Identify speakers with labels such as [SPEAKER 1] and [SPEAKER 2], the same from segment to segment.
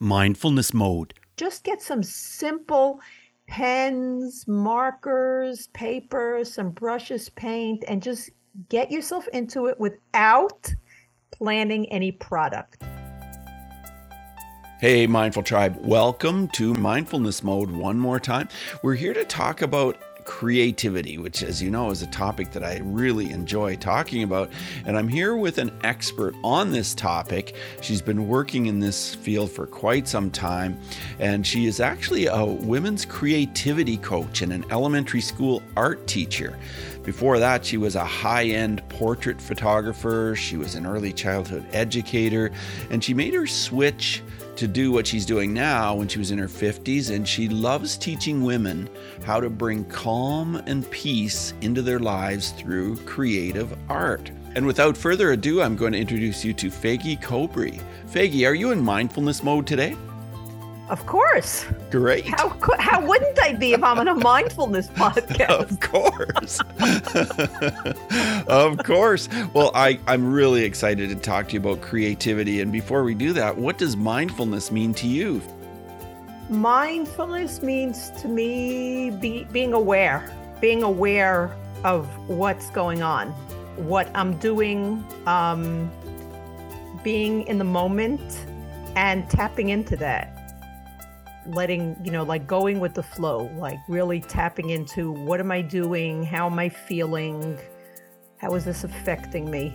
[SPEAKER 1] mindfulness mode.
[SPEAKER 2] Just get some simple pens, markers, paper, some brushes, paint, and just get yourself into it without planning any product.
[SPEAKER 1] Hey, Mindful Tribe, welcome to Mindfulness Mode one more time. We're here to talk about creativity, which, as you know, is a topic that I really enjoy talking about. And I'm here with an expert on this topic. She's been working in this field for quite some time, and she is actually a women's creativity coach and an elementary school art teacher. Before that, she was a high end portrait photographer, she was an early childhood educator, and she made her switch to do what she's doing now when she was in her 50s, and she loves teaching women how to bring calm and peace into their lives through creative art. And without further ado, I'm going to introduce you to Faggy Cobry. Faggy, are you in mindfulness mode today?
[SPEAKER 2] Of course.
[SPEAKER 1] Great.
[SPEAKER 2] How how wouldn't I be if I'm on a mindfulness podcast?
[SPEAKER 1] of course. of course. Well, I, I'm really excited to talk to you about creativity. And before we do that, what does mindfulness mean to you?
[SPEAKER 2] Mindfulness means to me be, being aware, being aware of what's going on, what I'm doing, um, being in the moment, and tapping into that letting you know like going with the flow like really tapping into what am i doing? How am i feeling? How is this affecting me?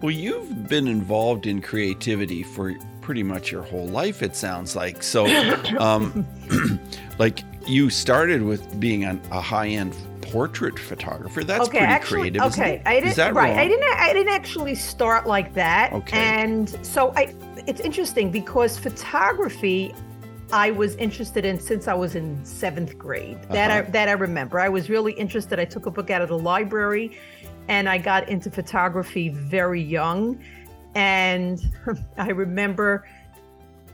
[SPEAKER 1] Well you've been involved in creativity for pretty much your whole life it sounds like. So um like you started with being an, a high-end portrait photographer. That's
[SPEAKER 2] okay,
[SPEAKER 1] pretty
[SPEAKER 2] actually,
[SPEAKER 1] creative
[SPEAKER 2] okay i didn't right wrong? i didn't i didn't actually start like that.
[SPEAKER 1] Okay.
[SPEAKER 2] And so i it's interesting because photography I was interested in since I was in seventh grade. That uh-huh. I that I remember. I was really interested. I took a book out of the library, and I got into photography very young. And I remember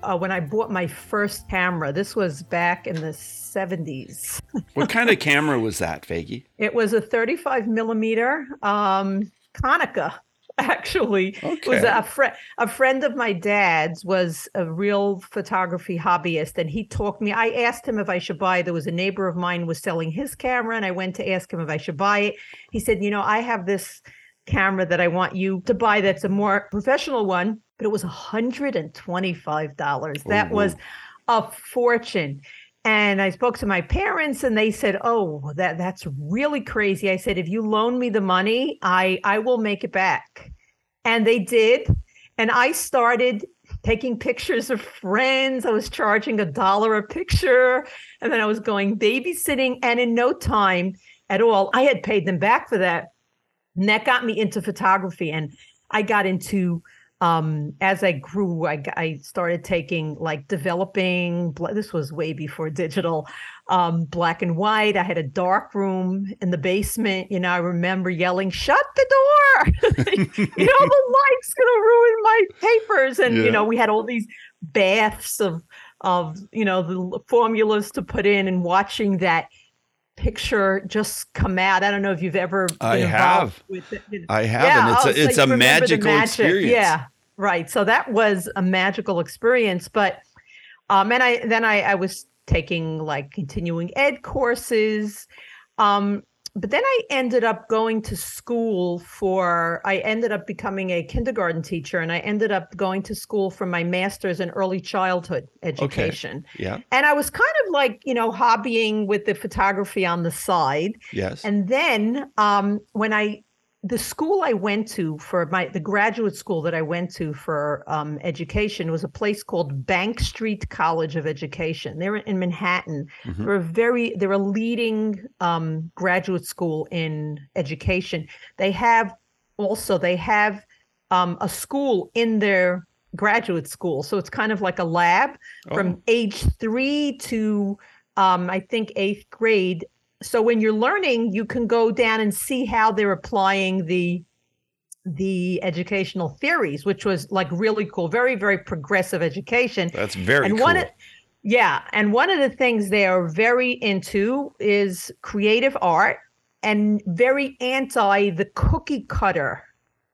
[SPEAKER 2] uh, when I bought my first camera. This was back in the seventies.
[SPEAKER 1] what kind of camera was that, Faggy?
[SPEAKER 2] It was a thirty-five millimeter um, Konica. actually okay. was a friend a friend of my dad's was a real photography hobbyist and he talked me i asked him if i should buy there was a neighbor of mine was selling his camera and i went to ask him if i should buy it. He said you know i have this camera that i want you to buy that's a more professional one but it was $125 that was a fortune and I spoke to my parents and they said, "Oh, that that's really crazy." I said, "If you loan me the money, I I will make it back." And they did. And I started taking pictures of friends. I was charging a dollar a picture and then I was going babysitting and in no time at all, I had paid them back for that. And that got me into photography and I got into um, as I grew, I, I started taking like developing. This was way before digital, um, black and white. I had a dark room in the basement. You know, I remember yelling, "Shut the door!" you know, the light's gonna ruin my papers. And yeah. you know, we had all these baths of of you know the formulas to put in, and watching that picture just come out. I don't know if you've ever.
[SPEAKER 1] I have. With it. I have, yeah, and it's oh, a, it's so a magical magic. experience.
[SPEAKER 2] Yeah, right. So that was a magical experience. But um, and I then I I was taking like continuing ed courses. Um, but then I ended up going to school for, I ended up becoming a kindergarten teacher and I ended up going to school for my master's in early childhood education.
[SPEAKER 1] Okay. Yeah.
[SPEAKER 2] And I was kind of like, you know, hobbying with the photography on the side.
[SPEAKER 1] Yes.
[SPEAKER 2] And then um, when I the school I went to for my the graduate school that I went to for um, education was a place called Bank Street College of Education. They're in Manhattan. Mm-hmm. They're a very they're a leading um, graduate school in education. They have also they have um, a school in their graduate school, so it's kind of like a lab oh. from age three to um, I think eighth grade so when you're learning you can go down and see how they're applying the the educational theories which was like really cool very very progressive education.
[SPEAKER 1] That's very
[SPEAKER 2] and
[SPEAKER 1] cool.
[SPEAKER 2] one of, yeah and one of the things they are very into is creative art and very anti the cookie cutter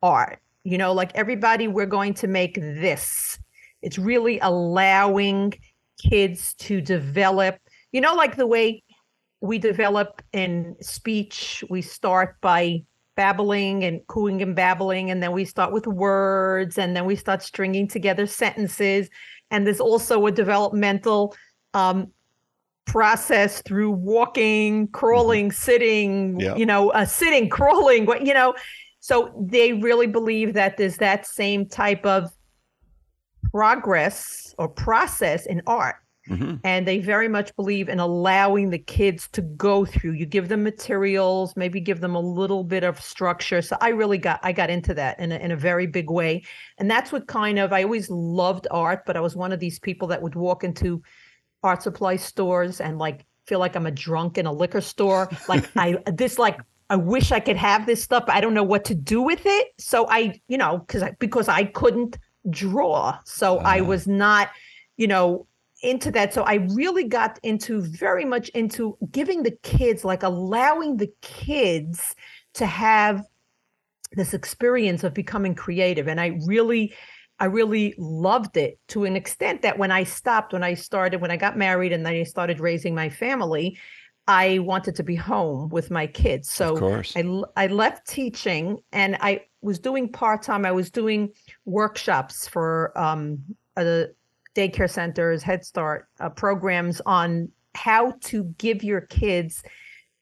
[SPEAKER 2] art. You know like everybody we're going to make this. It's really allowing kids to develop, you know, like the way we develop in speech, we start by babbling and cooing and babbling and then we start with words and then we start stringing together sentences and there's also a developmental um, process through walking crawling mm-hmm. sitting yep. you know uh, sitting crawling what you know so they really believe that there's that same type of progress or process in art Mm-hmm. And they very much believe in allowing the kids to go through. You give them materials, maybe give them a little bit of structure. So I really got I got into that in a, in a very big way. And that's what kind of I always loved art, but I was one of these people that would walk into art supply stores and like feel like I'm a drunk in a liquor store. Like I this like I wish I could have this stuff. I don't know what to do with it. So I, you know, because I because I couldn't draw. So uh. I uh-huh. was not, you know, into that. So I really got into very much into giving the kids, like allowing the kids to have this experience of becoming creative. And I really, I really loved it to an extent that when I stopped, when I started, when I got married and then I started raising my family, I wanted to be home with my kids. So I, I left teaching and I was doing part time. I was doing workshops for um, a, daycare centers, Head Start uh, programs on how to give your kids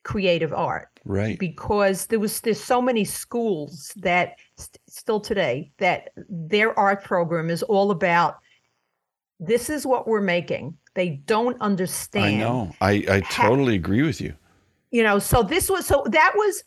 [SPEAKER 2] creative art.
[SPEAKER 1] Right.
[SPEAKER 2] Because there was there's so many schools that st- still today that their art program is all about this is what we're making. They don't understand. I
[SPEAKER 1] know. I I totally agree with you.
[SPEAKER 2] You know, so this was so that was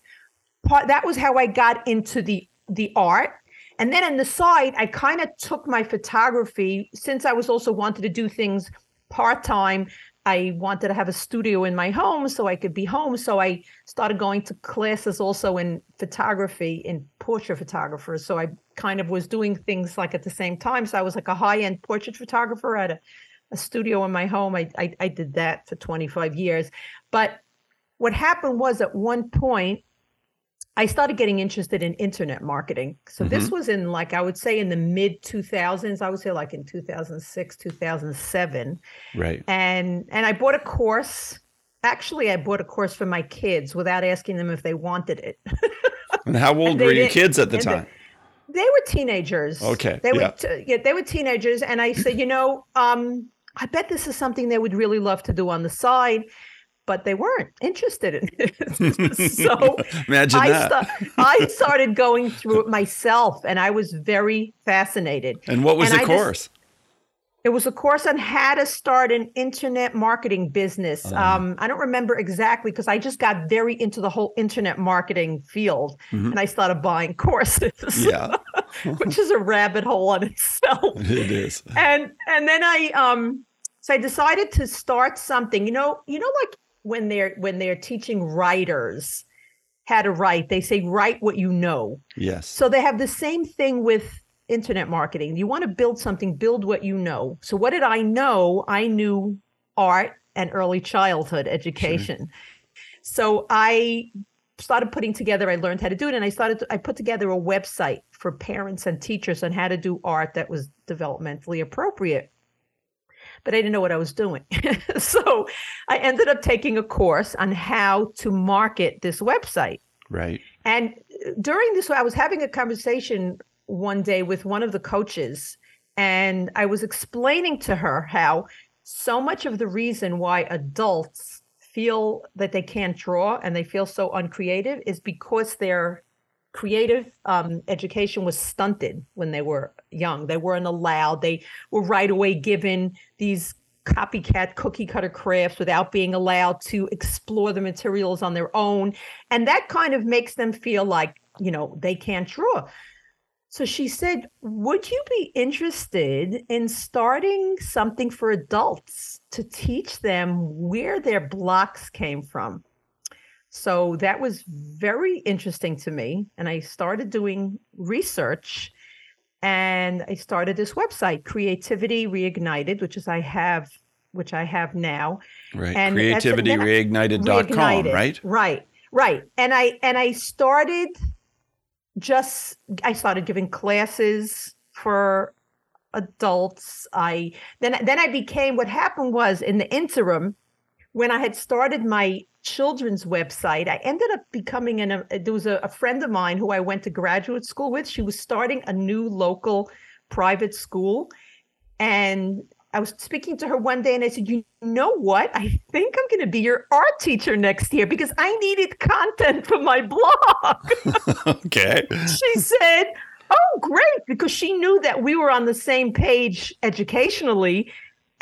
[SPEAKER 2] part that was how I got into the the art and then on the side, I kind of took my photography since I was also wanted to do things part time. I wanted to have a studio in my home so I could be home. So I started going to classes also in photography, in portrait photographer. So I kind of was doing things like at the same time. So I was like a high end portrait photographer at a, a studio in my home. I, I, I did that for 25 years. But what happened was at one point, I started getting interested in internet marketing. So mm-hmm. this was in like I would say in the mid 2000s. I would say like in 2006, 2007.
[SPEAKER 1] Right.
[SPEAKER 2] And and I bought a course. Actually, I bought a course for my kids without asking them if they wanted it.
[SPEAKER 1] and how old and were your kids at the time?
[SPEAKER 2] They, they, were teenagers.
[SPEAKER 1] Okay.
[SPEAKER 2] They yeah. were t- yeah, they were teenagers and I said, you know, um, I bet this is something they would really love to do on the side but they weren't interested in it. so
[SPEAKER 1] imagine I that.
[SPEAKER 2] St- I started going through it myself and I was very fascinated.
[SPEAKER 1] And what was and the I course? Just,
[SPEAKER 2] it was a course on how to start an internet marketing business. Uh, um, I don't remember exactly because I just got very into the whole internet marketing field mm-hmm. and I started buying courses.
[SPEAKER 1] Yeah.
[SPEAKER 2] which is a rabbit hole on itself.
[SPEAKER 1] It is.
[SPEAKER 2] And and then I um so I decided to start something. You know, you know, like when they're when they're teaching writers how to write they say write what you know.
[SPEAKER 1] Yes.
[SPEAKER 2] So they have the same thing with internet marketing. You want to build something build what you know. So what did i know? I knew art and early childhood education. Sure. so i started putting together i learned how to do it and i started to, i put together a website for parents and teachers on how to do art that was developmentally appropriate but I didn't know what I was doing. so I ended up taking a course on how to market this website.
[SPEAKER 1] Right.
[SPEAKER 2] And during this, I was having a conversation one day with one of the coaches, and I was explaining to her how so much of the reason why adults feel that they can't draw and they feel so uncreative is because they're creative um, education was stunted when they were young. They weren't allowed. They were right away given these copycat cookie cutter crafts without being allowed to explore the materials on their own. And that kind of makes them feel like, you know, they can't draw. So she said, Would you be interested in starting something for adults to teach them where their blocks came from? So that was very interesting to me. And I started doing research and I started this website, Creativity Reignited, which is I have which I have now.
[SPEAKER 1] Right. And creativityreignited.com, reignited, right?
[SPEAKER 2] Right. Right. And I and I started just I started giving classes for adults. I then then I became what happened was in the interim when I had started my children's website, I ended up becoming an a, there was a, a friend of mine who I went to graduate school with. She was starting a new local private school and I was speaking to her one day and I said, You know what? I think I'm going to be your art teacher next year because I needed content for my blog.
[SPEAKER 1] okay.
[SPEAKER 2] she said, Oh, great. Because she knew that we were on the same page educationally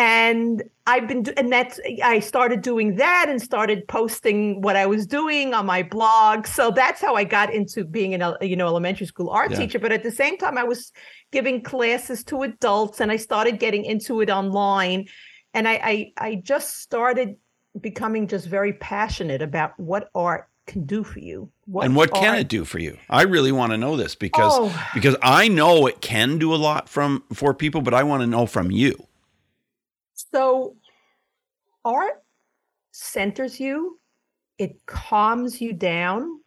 [SPEAKER 2] and I've been and that's I started doing that and started posting what I was doing on my blog. So that's how I got into being an you know elementary school art yeah. teacher. But at the same time, I was giving classes to adults, and I started getting into it online. And I I, I just started becoming just very passionate about what art can do for you.
[SPEAKER 1] What and what can it do for you? I really want to know this because oh. because I know it can do a lot from for people, but I want to know from you.
[SPEAKER 2] So, art centers you, it calms you down.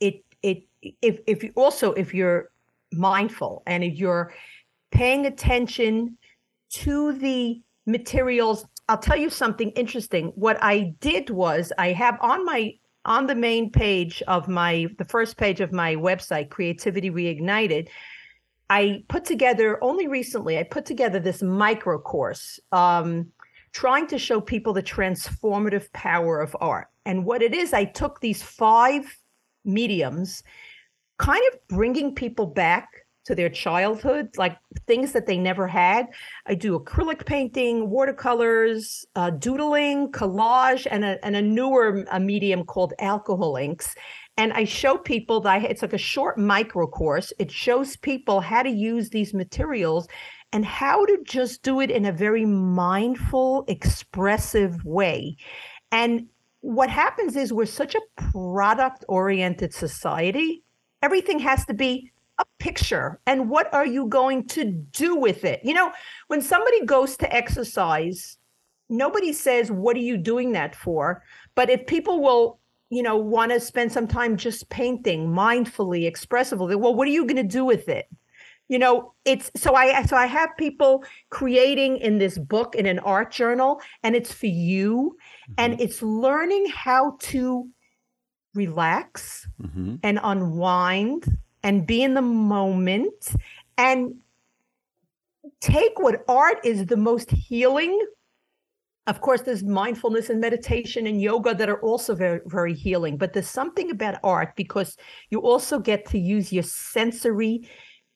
[SPEAKER 2] It, it, if, if you also, if you're mindful and if you're paying attention to the materials, I'll tell you something interesting. What I did was I have on my on the main page of my the first page of my website creativity reignited I put together only recently, I put together this micro course um, trying to show people the transformative power of art. And what it is, I took these five mediums, kind of bringing people back to their childhood, like things that they never had. I do acrylic painting, watercolors, uh, doodling, collage, and a, and a newer a medium called alcohol inks and I show people that I, it's like a short micro course. It shows people how to use these materials and how to just do it in a very mindful, expressive way. And what happens is we're such a product oriented society. Everything has to be a picture. And what are you going to do with it? You know, when somebody goes to exercise, nobody says, What are you doing that for? But if people will you know, want to spend some time just painting mindfully, expressively. Well, what are you going to do with it? You know, it's so I so I have people creating in this book in an art journal, and it's for you, mm-hmm. and it's learning how to relax mm-hmm. and unwind and be in the moment and take what art is the most healing of course, there's mindfulness and meditation and yoga that are also very, very healing. But there's something about art because you also get to use your sensory,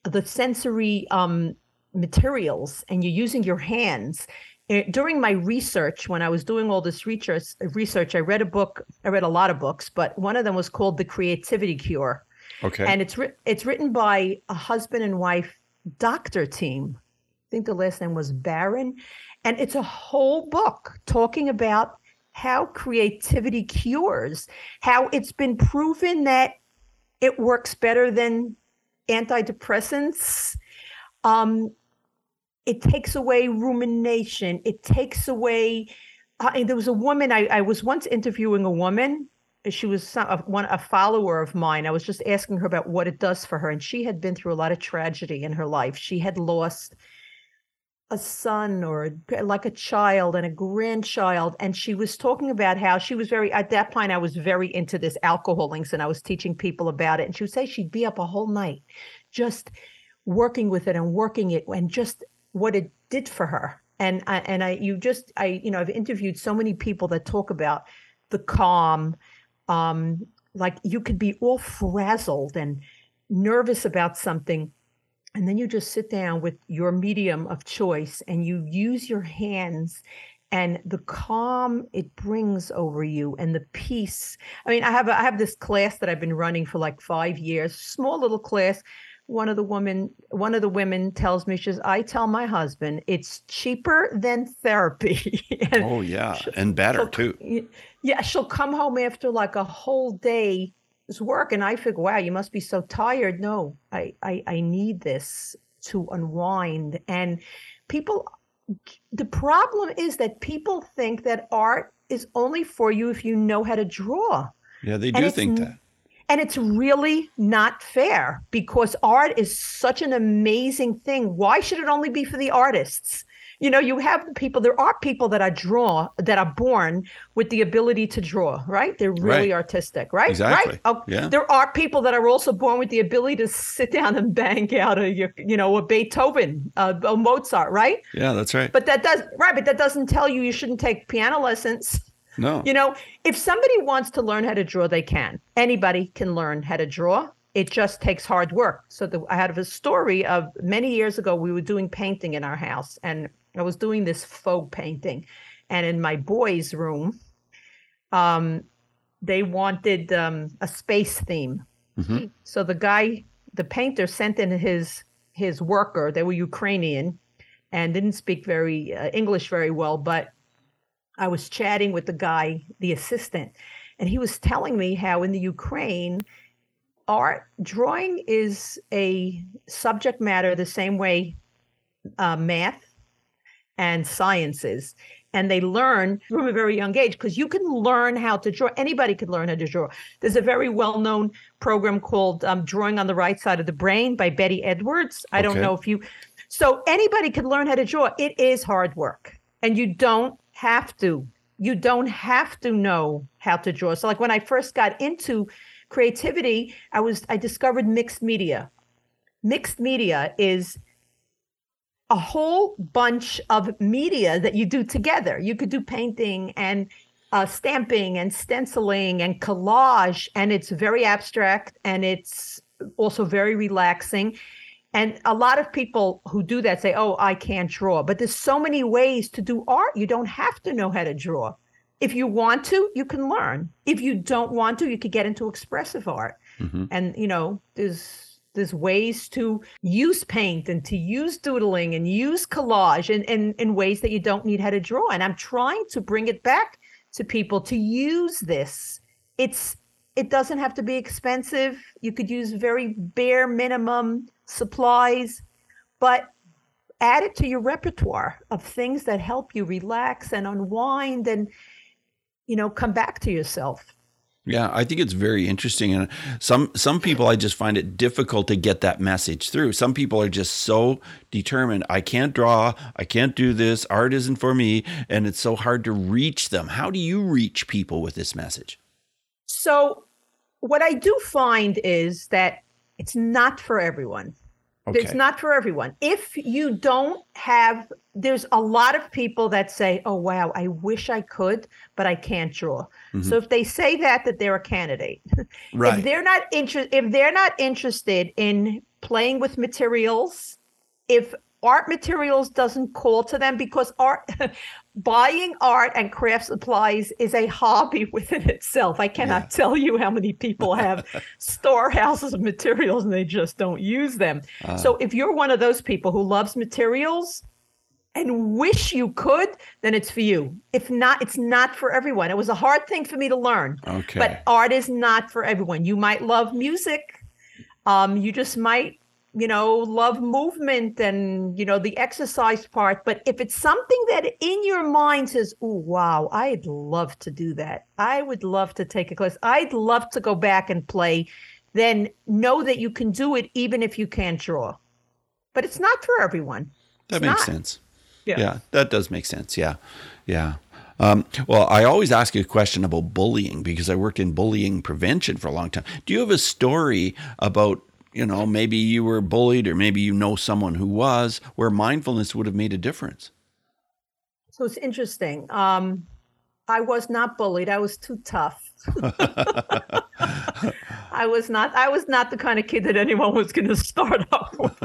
[SPEAKER 2] the sensory um, materials, and you're using your hands. Eh, during my research, when I was doing all this research, research, I read a book. I read a lot of books, but one of them was called "The Creativity Cure."
[SPEAKER 1] Okay.
[SPEAKER 2] And it's it's written by a husband and wife doctor team. I think the last name was Barron, and it's a whole book talking about how creativity cures, how it's been proven that it works better than antidepressants. Um, it takes away rumination. It takes away. Uh, there was a woman I, I, was once interviewing a woman. She was some, a, one a follower of mine. I was just asking her about what it does for her, and she had been through a lot of tragedy in her life. She had lost a son or like a child and a grandchild and she was talking about how she was very at that point i was very into this alcohol inks and i was teaching people about it and she would say she'd be up a whole night just working with it and working it and just what it did for her. And I, and i you just i you know i've interviewed so many people that talk about the calm um like you could be all frazzled and nervous about something and then you just sit down with your medium of choice and you use your hands and the calm it brings over you and the peace. I mean i have i have this class that i've been running for like five years small little class. One of the women one of the women tells me she says i tell my husband it's cheaper than therapy.
[SPEAKER 1] Oh yeah. and better too.
[SPEAKER 2] yeah she'll come home after like a whole day work and i think wow you must be so tired no I, I i need this to unwind and people the problem is that people think that art is only for you if you know how to draw
[SPEAKER 1] yeah they do think that
[SPEAKER 2] And it's really not fair because art is such an amazing thing. Why should it only be for the artists? You know you have people there are people that are draw that are born with the ability to draw right? They're really right. artistic right?
[SPEAKER 1] Exactly.
[SPEAKER 2] Right oh,
[SPEAKER 1] yeah.
[SPEAKER 2] there are people that are also born with the ability to sit down and bang out a you know a beethoven uh, a mozart right?
[SPEAKER 1] Yeah that's right.
[SPEAKER 2] But that does right but that doesn't tell you you shouldn't take piano lessons.
[SPEAKER 1] No.
[SPEAKER 2] You know if somebody wants to learn how to draw they can. Anybody can learn how to draw. It just takes hard work. So the, I had a story of many years ago. We were doing painting in our house, and I was doing this faux painting, and in my boys' room, um, they wanted um, a space theme. Mm-hmm. So the guy, the painter, sent in his his worker. They were Ukrainian, and didn't speak very uh, English very well. But I was chatting with the guy, the assistant, and he was telling me how in the Ukraine, art drawing is a subject matter the same way uh, math and sciences and they learn from a very young age because you can learn how to draw anybody could learn how to draw. There's a very well-known program called um, drawing on the right side of the brain by betty edwards. I okay. don't know if you so anybody can learn how to draw. It is hard work and you don't have to. You don't have to know how to draw. So like when i first got into creativity i was i discovered mixed media. Mixed media is a whole bunch of media that you do together. You could do painting and uh, stamping and stenciling and collage, and it's very abstract and it's also very relaxing. And a lot of people who do that say, "Oh, I can't draw," but there's so many ways to do art. You don't have to know how to draw. If you want to, you can learn. If you don't want to, you could get into expressive art. Mm-hmm. And you know, there's there's ways to use paint and to use doodling and use collage in, in, in ways that you don't need how to draw. And I'm trying to bring it back to people to use this. It's it doesn't have to be expensive. You could use very bare minimum supplies, but add it to your repertoire of things that help you relax and unwind and you know come back to yourself.
[SPEAKER 1] Yeah, I think it's very interesting, and some some people I just find it difficult to get that message through. Some people are just so determined. I can't draw. I can't do this. Art isn't for me, and it's so hard to reach them. How do you reach people with this message?
[SPEAKER 2] So, what I do find is that it's not for everyone. Okay. It's not for everyone. If you don't have, there's a lot of people that say, "Oh wow, I wish I could, but I can't draw." Mm-hmm. So if they say that, that they're a candidate.
[SPEAKER 1] Right.
[SPEAKER 2] if they're not interested, if they're not interested in playing with materials, if art materials doesn't call to them because art buying art and craft supplies is a hobby within itself. I cannot yeah. tell you how many people have storehouses of materials and they just don't use them. Uh, so if you're one of those people who loves materials and wish you could, then it's for you. If not, it's not for everyone. It was a hard thing for me to learn.
[SPEAKER 1] Okay.
[SPEAKER 2] But art is not for everyone. You might love music. Um, you just might you know, love movement and, you know, the exercise part. But if it's something that in your mind says, oh, wow, I'd love to do that. I would love to take a class. I'd love to go back and play. Then know that you can do it even if you can't draw. But it's not for everyone.
[SPEAKER 1] That it's makes not. sense. Yeah. yeah, that does make sense. Yeah. Yeah. Um, well, I always ask you a question about bullying because I worked in bullying prevention for a long time. Do you have a story about you know, maybe you were bullied or maybe you know someone who was, where mindfulness would have made a difference.
[SPEAKER 2] So it's interesting. Um, I was not bullied. I was too tough. I was not. I was not the kind of kid that anyone was going to start off with.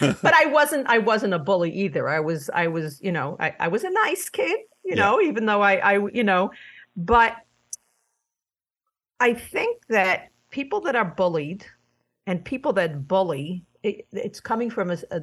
[SPEAKER 2] but I wasn't. I wasn't a bully either. I was. I was. You know. I, I was a nice kid. You yeah. know. Even though I. I. You know. But I think that people that are bullied and people that bully, it, it's coming from a, a,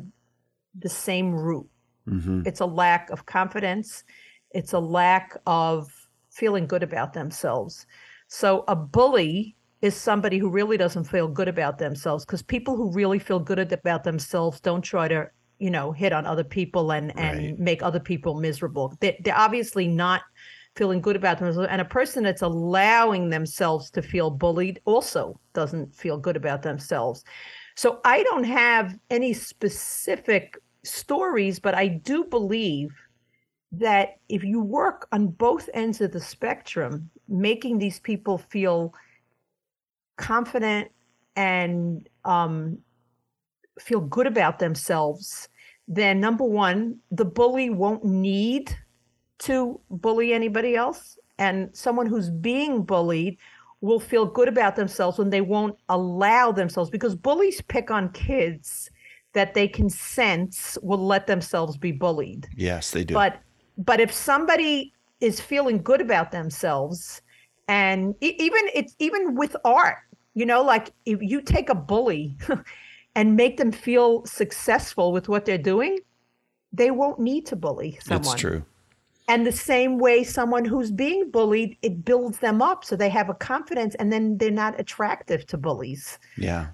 [SPEAKER 2] the same root. Mm-hmm. It's a lack of confidence. It's a lack of feeling good about themselves. So a bully is somebody who really doesn't feel good about themselves because people who really feel good about themselves don't try to you know hit on other people and and right. make other people miserable they, they're obviously not feeling good about themselves. And a person that's allowing themselves to feel bullied also doesn't feel good about themselves. So I don't have any specific stories, but I do believe that if you work on both ends of the spectrum, making these people feel confident and um, feel good about themselves, then number one, the bully won't need to bully anybody else. And someone who's being bullied will feel good about themselves when they won't allow themselves because bullies pick on kids that they can sense will let themselves be bullied.
[SPEAKER 1] Yes, they do.
[SPEAKER 2] But but if somebody is feeling good about themselves and even it's even with art, you know, like if you take a bully and make them feel successful with what they're doing, they won't need to bully someone.
[SPEAKER 1] It's true.
[SPEAKER 2] And the same way, someone who's being bullied, it builds them up so they have a confidence and then they're not attractive to bullies.
[SPEAKER 1] Yeah.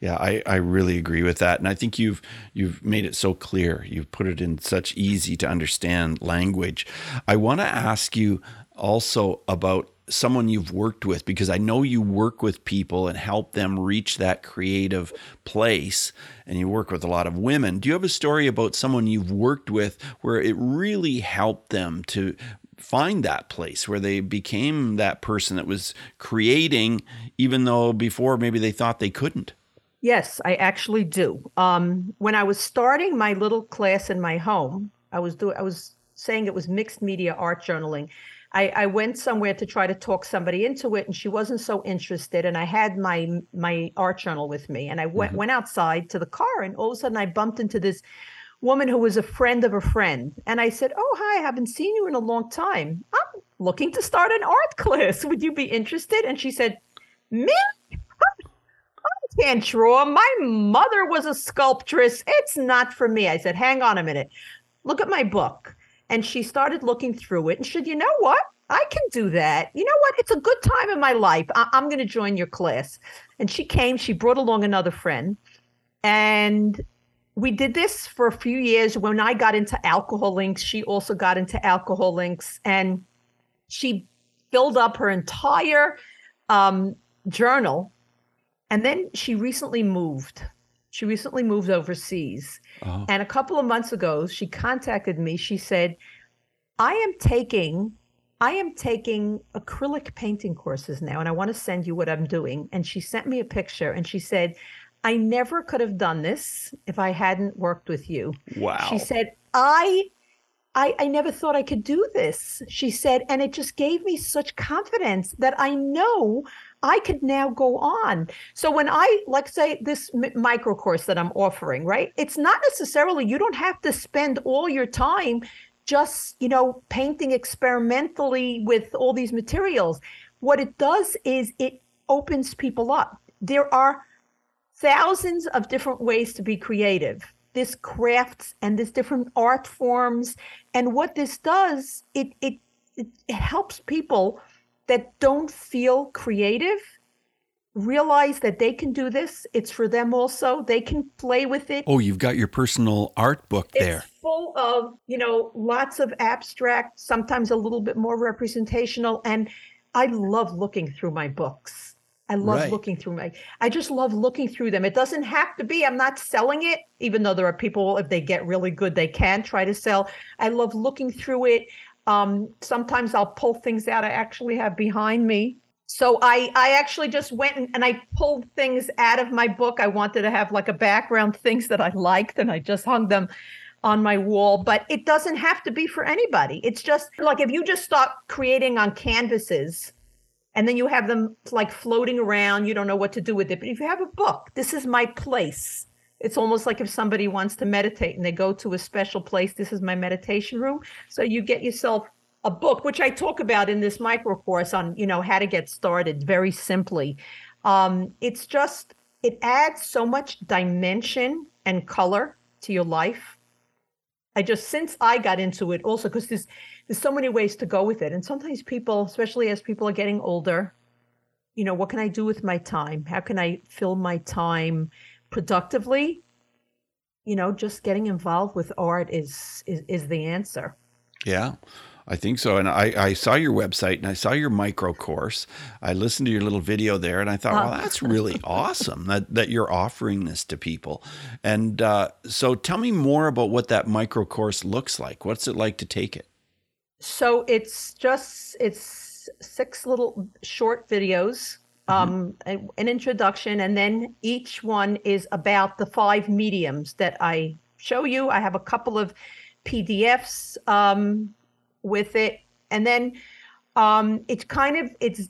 [SPEAKER 1] Yeah, I, I really agree with that. And I think you've you've made it so clear. You've put it in such easy to understand language. I want to ask you also about someone you've worked with because I know you work with people and help them reach that creative place and you work with a lot of women. Do you have a story about someone you've worked with where it really helped them to find that place where they became that person that was creating even though before maybe they thought they couldn't?
[SPEAKER 2] Yes, I actually do. Um, when I was starting my little class in my home, I was doing I was saying it was mixed media art journaling. I, I, went somewhere to try to talk somebody into it, and she wasn't so interested. And I had my my art journal with me, and I went mm-hmm. went outside to the car, and all of a sudden I bumped into this woman who was a friend of a friend, and I said, "Oh, hi! I haven't seen you in a long time. I'm looking to start an art class. Would you be interested?" And she said, "Me? I can't draw. My mother was a sculptress. It's not for me." I said, "Hang on a minute. Look at my book." And she started looking through it and said, You know what? I can do that. You know what? It's a good time in my life. I- am going to join your class. And she came, she brought along another friend. And we did this for a few years. When I got into alcohol inks, she also got into alcohol inks. And she filled up her entire um, journal. And then she recently moved. She recently moved overseas. Uh-huh. And a couple of months ago, she contacted me. She said, I am taking I am taking acrylic painting courses now, and I want to send you what I'm doing. And she sent me a picture and she said, I never could have done this if I hadn't worked with you.
[SPEAKER 1] Wow.
[SPEAKER 2] She said, I I, I never thought I could do this. She said, and it just gave me such confidence that I know I could now go on. So when I, like, say, this micro course that I'm offering, right? It's not necessarily, you don't have to spend all your time just, you know, painting experimentally with all these materials. What it does is it opens people up. There are thousands of different ways to be creative. This crafts and this different art forms. And what this does, it, it, it helps people that don't feel creative realize that they can do this. It's for them also. They can play with it.
[SPEAKER 1] Oh, you've got your personal art book there.
[SPEAKER 2] Full of, you know, lots of abstract, sometimes a little bit more representational. And I love looking through my books. I love right. looking through my I just love looking through them. It doesn't have to be I'm not selling it even though there are people if they get really good they can try to sell. I love looking through it. Um, sometimes I'll pull things out I actually have behind me. So I I actually just went and, and I pulled things out of my book. I wanted to have like a background things that I liked and I just hung them on my wall, but it doesn't have to be for anybody. It's just like if you just start creating on canvases and then you have them like floating around, you don't know what to do with it. But if you have a book, this is my place. It's almost like if somebody wants to meditate and they go to a special place this is my meditation room. So you get yourself a book which i talk about in this micro course on you know how to get started very simply. Um, it's just it adds so much dimension and color to your life. I just since i got into it also because there's there's so many ways to go with it and sometimes people especially as people are getting older you know what can i do with my time how can i fill my time productively, you know, just getting involved with art is is, is the answer.
[SPEAKER 1] Yeah. I think so. And I, I saw your website and I saw your micro course. I listened to your little video there and I thought, well, that's really awesome that, that you're offering this to people. And uh, so tell me more about what that micro course looks like. What's it like to take it?
[SPEAKER 2] So it's just, it's six little short videos, um, an introduction, and then each one is about the five mediums that I show you. I have a couple of PDFs um, with it, and then um, it's kind of it's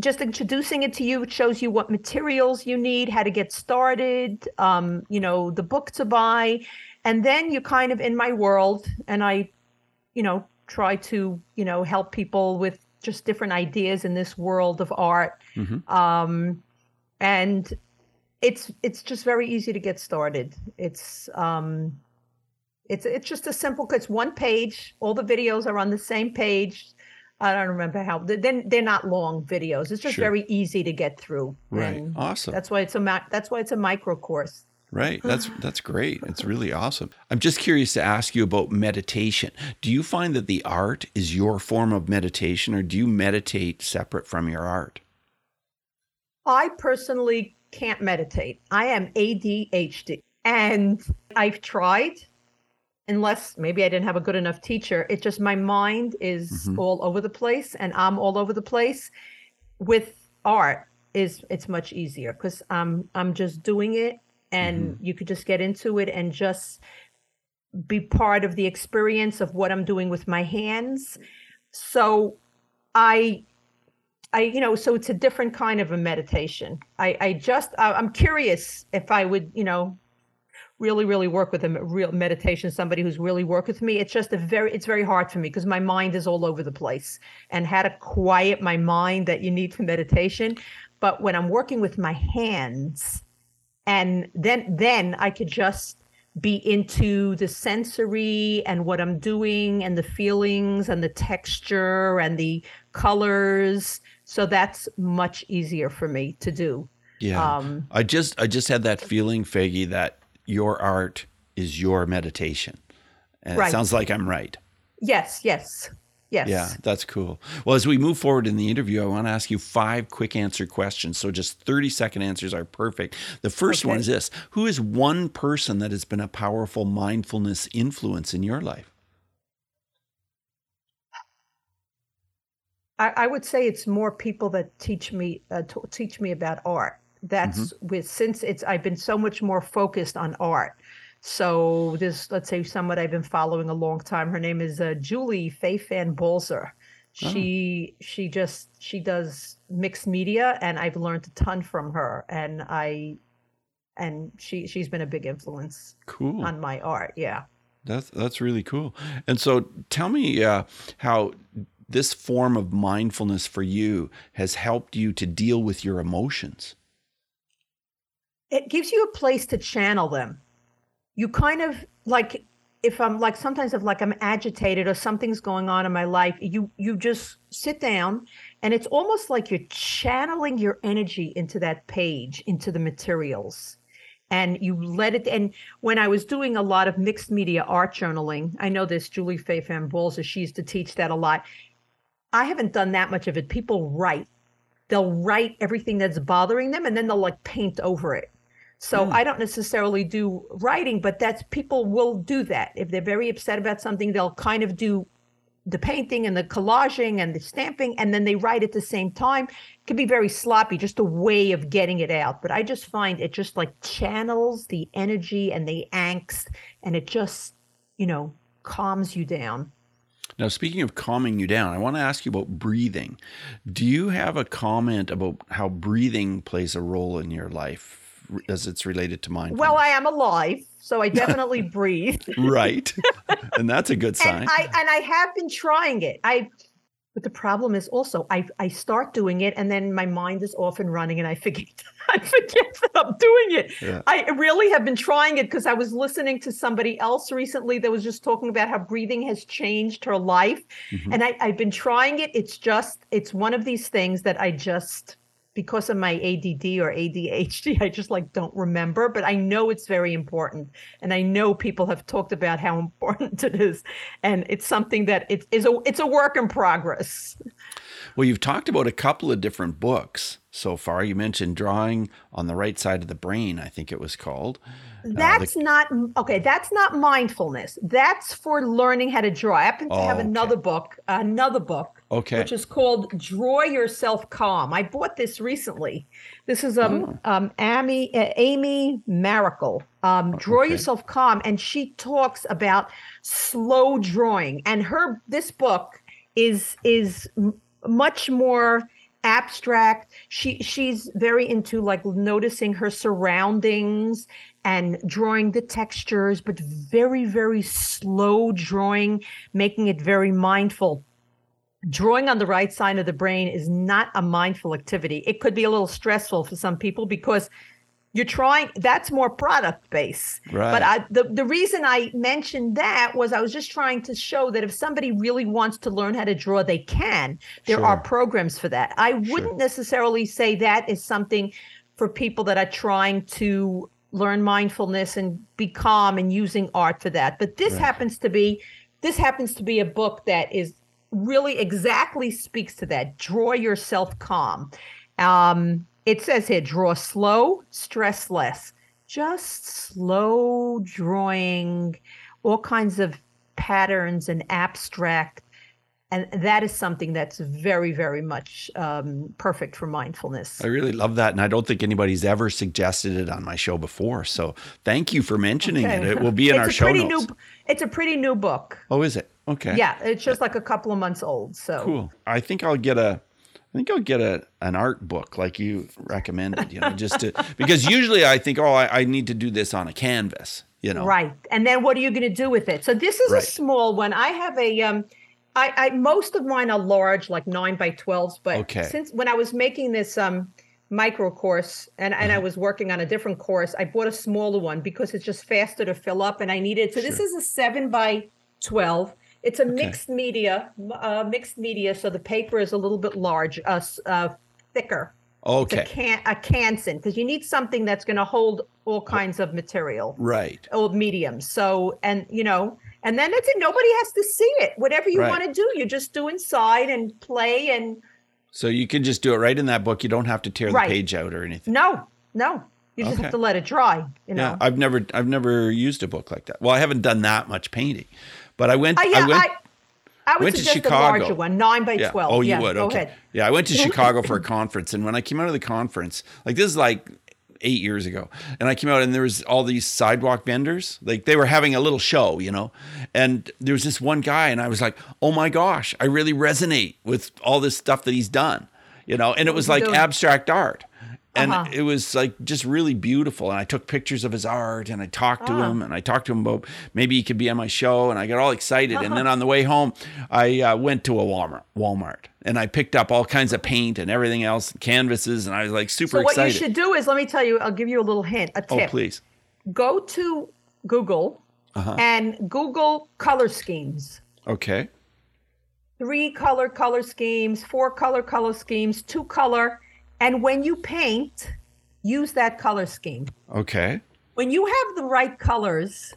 [SPEAKER 2] just introducing it to you. It shows you what materials you need, how to get started, um, you know, the book to buy, and then you're kind of in my world, and I, you know, try to you know help people with just different ideas in this world of art, um, and it's it's just very easy to get started. It's um, it's it's just a simple. It's one page. All the videos are on the same page. I don't remember how. Then they're not long videos. It's just
[SPEAKER 1] Sure.
[SPEAKER 2] very easy to get through.
[SPEAKER 1] Right.
[SPEAKER 2] And
[SPEAKER 1] Awesome.
[SPEAKER 2] That's why it's a that's why it's a micro course.
[SPEAKER 1] Right. That's that's great. It's really awesome. I'm just curious to ask you about meditation. Do you find that the art is your form of meditation or do you meditate separate from your art?
[SPEAKER 2] I personally can't meditate. I am ADHD. And I've tried, unless maybe I didn't have a good enough teacher. It just, my mind is
[SPEAKER 1] Mhm.
[SPEAKER 2] all over the place and I'm all over the place. With art, is it's much easier because I'm I'm just doing it and mm-hmm. you could just get into it and just be part of the experience of what I'm doing with my hands. So I I, you know, so it's a different kind of a meditation. I, I just, I, I'm curious if I would, you know, really, really work with a real meditation, somebody who's really worked with me. It's just a very, it's very hard for me because my mind is all over the place and how to quiet my mind that you need for meditation. But when I'm working with my hands, and then, then I could just be into the sensory and what I'm doing and the feelings and the texture and the colors. So that's much easier for me to do.
[SPEAKER 1] Yeah.
[SPEAKER 2] Um,
[SPEAKER 1] I just I just had that feeling, Faggy, that your art is your meditation. And it sounds like I'm right.
[SPEAKER 2] yes, yes, yes.
[SPEAKER 1] Yeah, that's cool. Well, as we move forward in the interview, I want to ask you five quick answer questions. So just 30 second answers are perfect. The first one is this Who is one person that has been a powerful mindfulness influence in your life?
[SPEAKER 2] I, I would say it's more people that teach me uh, teach me about art. That's with since it's I've been so much more focused on art. So this, let's say, someone I've been following a long time. Her name is uh, Julie Fei-Fan Balzer. She she just she does mixed media, and I've learned a ton from her. And I and she she's been a big influence
[SPEAKER 1] Cool.
[SPEAKER 2] on my art. Yeah.
[SPEAKER 1] That's that's really cool. And so, tell me uh, how this form of mindfulness for you has helped you to deal with your emotions.
[SPEAKER 2] it gives you a place to channel them. You kind of like if I'm like sometimes if like I'm agitated or something's going on in my life, you you just sit down and it's almost like you're channeling your energy into that page, into the materials. And you let it and when I was doing a lot of mixed media art journaling, I know this Julie Fei-Fan Balzer, she used to teach that a lot. I haven't done that much of it. People write. They'll write everything that's bothering them and then they'll like paint over it. So hmm. I don't necessarily do writing, but that's people will do that. If they're very upset about something, they'll kind of do the painting and the collaging and the stamping, and then they write at the same time. It can be very sloppy, just a way of getting it out. But I just find it just like channels the energy and the angst, and it just, you know, calms you down.
[SPEAKER 1] Now, speaking of calming you down, I want to ask you about breathing. Do you have a comment about how breathing plays a role in your life as it's related to mine.
[SPEAKER 2] Well, I am alive, so I definitely breathe.
[SPEAKER 1] right, and that's a good sign.
[SPEAKER 2] and I and I have been trying it. I but the problem is also I I start doing it and then my mind is off and running and I forget I forget that I'm doing it.
[SPEAKER 1] Yeah.
[SPEAKER 2] I really have been trying it because I was listening to somebody else recently that was just talking about how breathing has changed her life.
[SPEAKER 1] Mhm.
[SPEAKER 2] And I, I've been trying it. It's just it's one of these things that I just because of my ADD or ADHD, I just like don't remember, but I know it's very important. And I know people have talked about how important it is. And it's something that it is a it's a work in progress.
[SPEAKER 1] Well, you've talked about a couple of different books so far. You mentioned Drawing on the Right Side of the Brain, I think it was called.
[SPEAKER 2] That's uh, the- not okay. That's not mindfulness. That's for learning how to draw. I happen to oh, have another okay. book, another book,
[SPEAKER 1] okay,
[SPEAKER 2] which is called "Draw Yourself Calm." I bought this recently. This is um oh. um Amy uh, Amy Maricle. Um, Draw okay. Yourself Calm, and she talks about slow drawing. And her this book is is much more abstract she she's very into like noticing her surroundings and drawing the textures but very very slow drawing making it very mindful drawing on the right side of the brain is not a mindful activity it could be a little stressful for some people because you're trying that's more product based
[SPEAKER 1] right.
[SPEAKER 2] but I, the, the reason i mentioned that was i was just trying to show that if somebody really wants to learn how to draw they can there sure. are programs for that i wouldn't sure. necessarily say that is something for people that are trying to learn mindfulness and be calm and using art for that but this right. happens to be this happens to be a book that is really exactly speaks to that draw yourself calm um, it says here draw slow, stress less. Just slow drawing all kinds of patterns and abstract. And that is something that's very, very much um, perfect for mindfulness.
[SPEAKER 1] I really love that. And I don't think anybody's ever suggested it on my show before. So thank you for mentioning okay. it. It will be in our show notes.
[SPEAKER 2] New, it's a pretty new book.
[SPEAKER 1] Oh, is it? Okay.
[SPEAKER 2] Yeah, it's just like a couple of months old. So
[SPEAKER 1] cool. I think I'll get a I think I'll get a an art book like you recommended, you know, just to because usually I think, oh, I, I, need to do this on a canvas, you know.
[SPEAKER 2] Right. And then what are you going to do with it? So this is right. a small one. I have a um I, I most of mine are large, like nine by twelves, but
[SPEAKER 1] okay.
[SPEAKER 2] since when I was making this um micro course and, and uh-huh. I was working on a different course, I bought a smaller one because it's just faster to fill up and I needed so sure. this is a seven by twelve it's a okay. mixed media, uh, mixed media. So the paper is a little bit large, uh, uh thicker.
[SPEAKER 1] Okay.
[SPEAKER 2] It's a can a Canson because you need something that's going to hold all kinds of material.
[SPEAKER 1] Right.
[SPEAKER 2] Old mediums. So and you know, and then it's it. nobody has to see it. Whatever you right. want to do, you just do inside and play and.
[SPEAKER 1] So you can just do it right in that book. You don't have to tear right. the page out or anything.
[SPEAKER 2] No, no. You just okay. have to let it dry. You know.
[SPEAKER 1] Yeah, I've never, I've never used a book like that. Well, I haven't done that much painting, but I went.
[SPEAKER 2] Uh, yeah,
[SPEAKER 1] I went.
[SPEAKER 2] I, I would went suggest to Chicago. a larger one, nine by
[SPEAKER 1] yeah.
[SPEAKER 2] twelve.
[SPEAKER 1] Oh, you
[SPEAKER 2] yeah,
[SPEAKER 1] would.
[SPEAKER 2] Okay.
[SPEAKER 1] Yeah, I went to Chicago for a conference, and when I came out of the conference, like this is like eight years ago, and I came out and there was all these sidewalk vendors, like they were having a little show, you know, and there was this one guy, and I was like, oh my gosh, I really resonate with all this stuff that he's done, you know, and it was like abstract art and uh-huh. it was like just really beautiful and i took pictures of his art and i talked to uh-huh. him and i talked to him about maybe he could be on my show and i got all excited uh-huh. and then on the way home i uh, went to a walmart walmart and i picked up all kinds of paint and everything else canvases and i was like super excited.
[SPEAKER 2] so what
[SPEAKER 1] excited.
[SPEAKER 2] you should do is let me tell you i'll give you a little hint a oh, tip
[SPEAKER 1] oh please
[SPEAKER 2] go to google uh-huh. and google color schemes
[SPEAKER 1] okay
[SPEAKER 2] three color color schemes four color color schemes two color and when you paint, use that color scheme.
[SPEAKER 1] Okay.
[SPEAKER 2] When you have the right colors,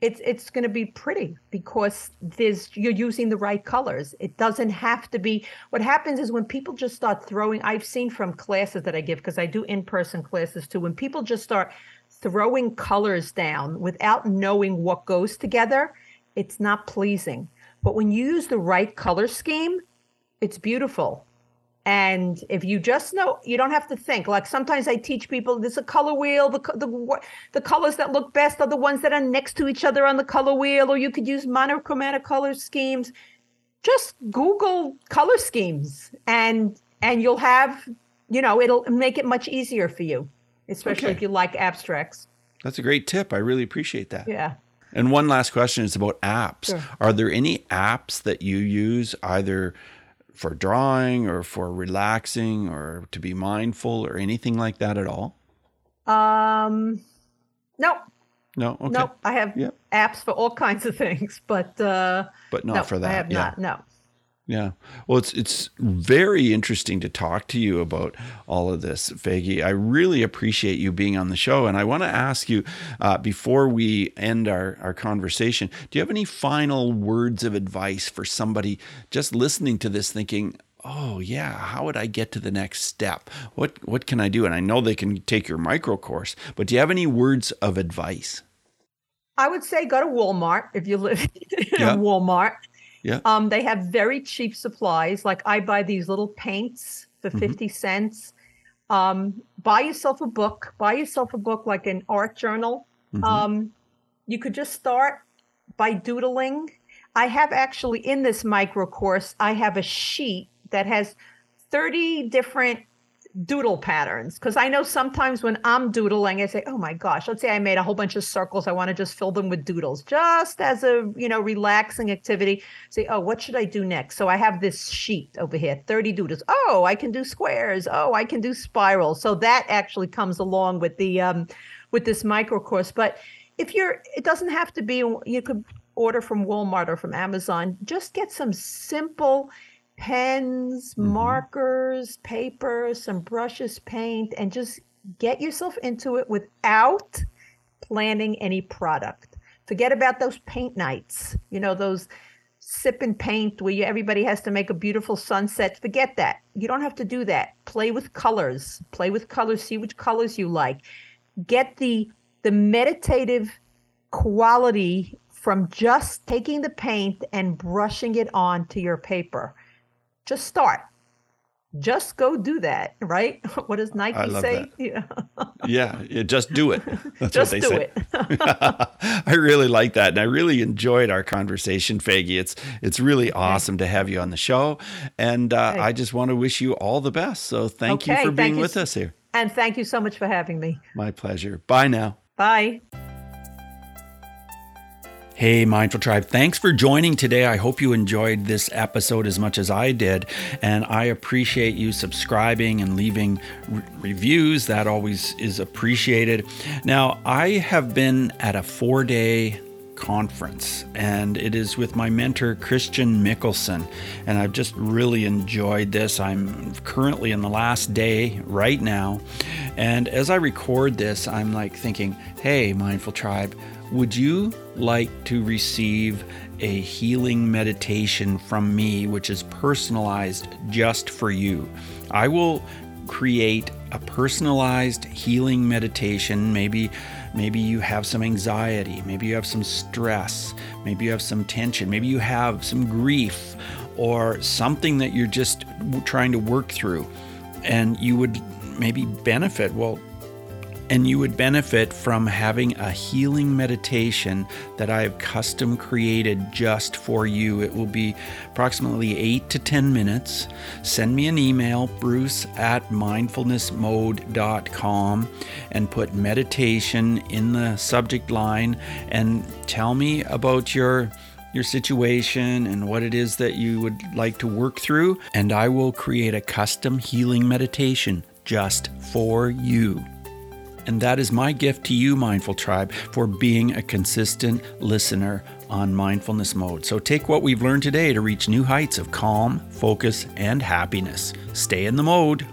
[SPEAKER 2] it's it's going to be pretty because there's you're using the right colors. It doesn't have to be. What happens is when people just start throwing. I've seen from classes that I give because I do in-person classes too. When people just start throwing colors down without knowing what goes together, it's not pleasing. But when you use the right color scheme, it's beautiful. And if you just know, you don't have to think. Like sometimes I teach people, there's a color wheel. The, the the colors that look best are the ones that are next to each other on the color wheel. Or you could use monochromatic color schemes. Just Google color schemes, and and you'll have, you know, it'll make it much easier for you, especially okay. if you like abstracts.
[SPEAKER 1] That's a great tip. I really appreciate that.
[SPEAKER 2] Yeah.
[SPEAKER 1] And one last question is about apps. Sure. Are there any apps that you use either? For drawing or for relaxing or to be mindful or anything like that at all?
[SPEAKER 2] Um, no.
[SPEAKER 1] No. Okay.
[SPEAKER 2] No, I have apps for all kinds of things, but uh,
[SPEAKER 1] but not
[SPEAKER 2] no,
[SPEAKER 1] for that.
[SPEAKER 2] I have
[SPEAKER 1] yeah.
[SPEAKER 2] not. No.
[SPEAKER 1] Yeah. Well, it's it's very interesting to talk to you about all of this, Faggy. I really appreciate you being on the show, and I want to ask you uh, before we end our our conversation. Do you have any final words of advice for somebody just listening to this, thinking, "Oh yeah, how would I get to the next step? What what can I do?" And I know they can take your micro course, but do you have any words of advice?
[SPEAKER 2] I would say go to Walmart if you live in yeah. Walmart
[SPEAKER 1] yeah.
[SPEAKER 2] Um, they have very cheap supplies. Like I buy these little paints for mm-hmm. 50 cents. Um, buy yourself a book. Buy yourself a book like an art journal. Mm-hmm. Um, you could just start by doodling. I have actually in this micro course, I have a sheet that has 30 different doodle patterns because I know sometimes when I'm doodling, I say, "Oh my gosh!" Let's say I made a whole bunch of circles. I want to just fill them with doodles, just as a you know relaxing activity. Say, "Oh, what should I do next?" So I have this sheet over here, 30 doodles. Oh, I can do squares. Oh, I can do spirals. So that actually comes along with the um, with this micro course. But if you're, it doesn't have to be. You could order from Walmart or from Amazon. Just get some simple pens, mm-hmm. markers, paper, some brushes, paint, and just get yourself into it without planning any product. Forget about those paint nights, you know, those sip and paint where you, everybody has to make a beautiful sunset. Forget that. You don't have to do that. Play with colors. Play with colors. See which colors you like. Get the the meditative quality from just taking the paint and brushing it onto your paper just start just go do that, right? What does Nike say?
[SPEAKER 1] Yeah. yeah, yeah, just do it.
[SPEAKER 2] That's just what they do say.
[SPEAKER 1] it. I really like that, and I really enjoyed our conversation, Faggy. It's it's really awesome to have you on the show, and uh, okay. I just want to wish you all the best. So thank okay, you for being with us here,
[SPEAKER 2] and thank you so much for having me.
[SPEAKER 1] My pleasure. Bye now.
[SPEAKER 2] Bye.
[SPEAKER 1] Hey, Mindful Tribe, thanks for joining today. I hope you enjoyed this episode as much as I did. And I appreciate you subscribing and leaving re- reviews. That always is appreciated. Now, I have been at a four day conference and it is with my mentor Christian Mickelsen and I've just really enjoyed this. I'm currently in the last day right now and as I record this I'm like thinking, "Hey, Mindful Tribe, would you like to receive a healing meditation from me, which is personalized just for you? I will create a personalized healing meditation. Maybe, maybe you have some anxiety, maybe you have some stress, maybe you have some tension, maybe you have some grief or something that you're just trying to work through, and you would maybe benefit. Well, and you would benefit from having a healing meditation that I have custom created just for you. It will be approximately 8 to 10 minutes. Send me an email, bruce at mindfulnessmode.com, and put meditation in the subject line and tell me about your your situation and what it is that you would like to work through, and I will create a custom healing meditation just for you. And that is my gift to you, Mindful Tribe, for being a consistent listener on mindfulness mode. So take what we've learned today to reach new heights of calm, focus, and happiness. Stay in the mode.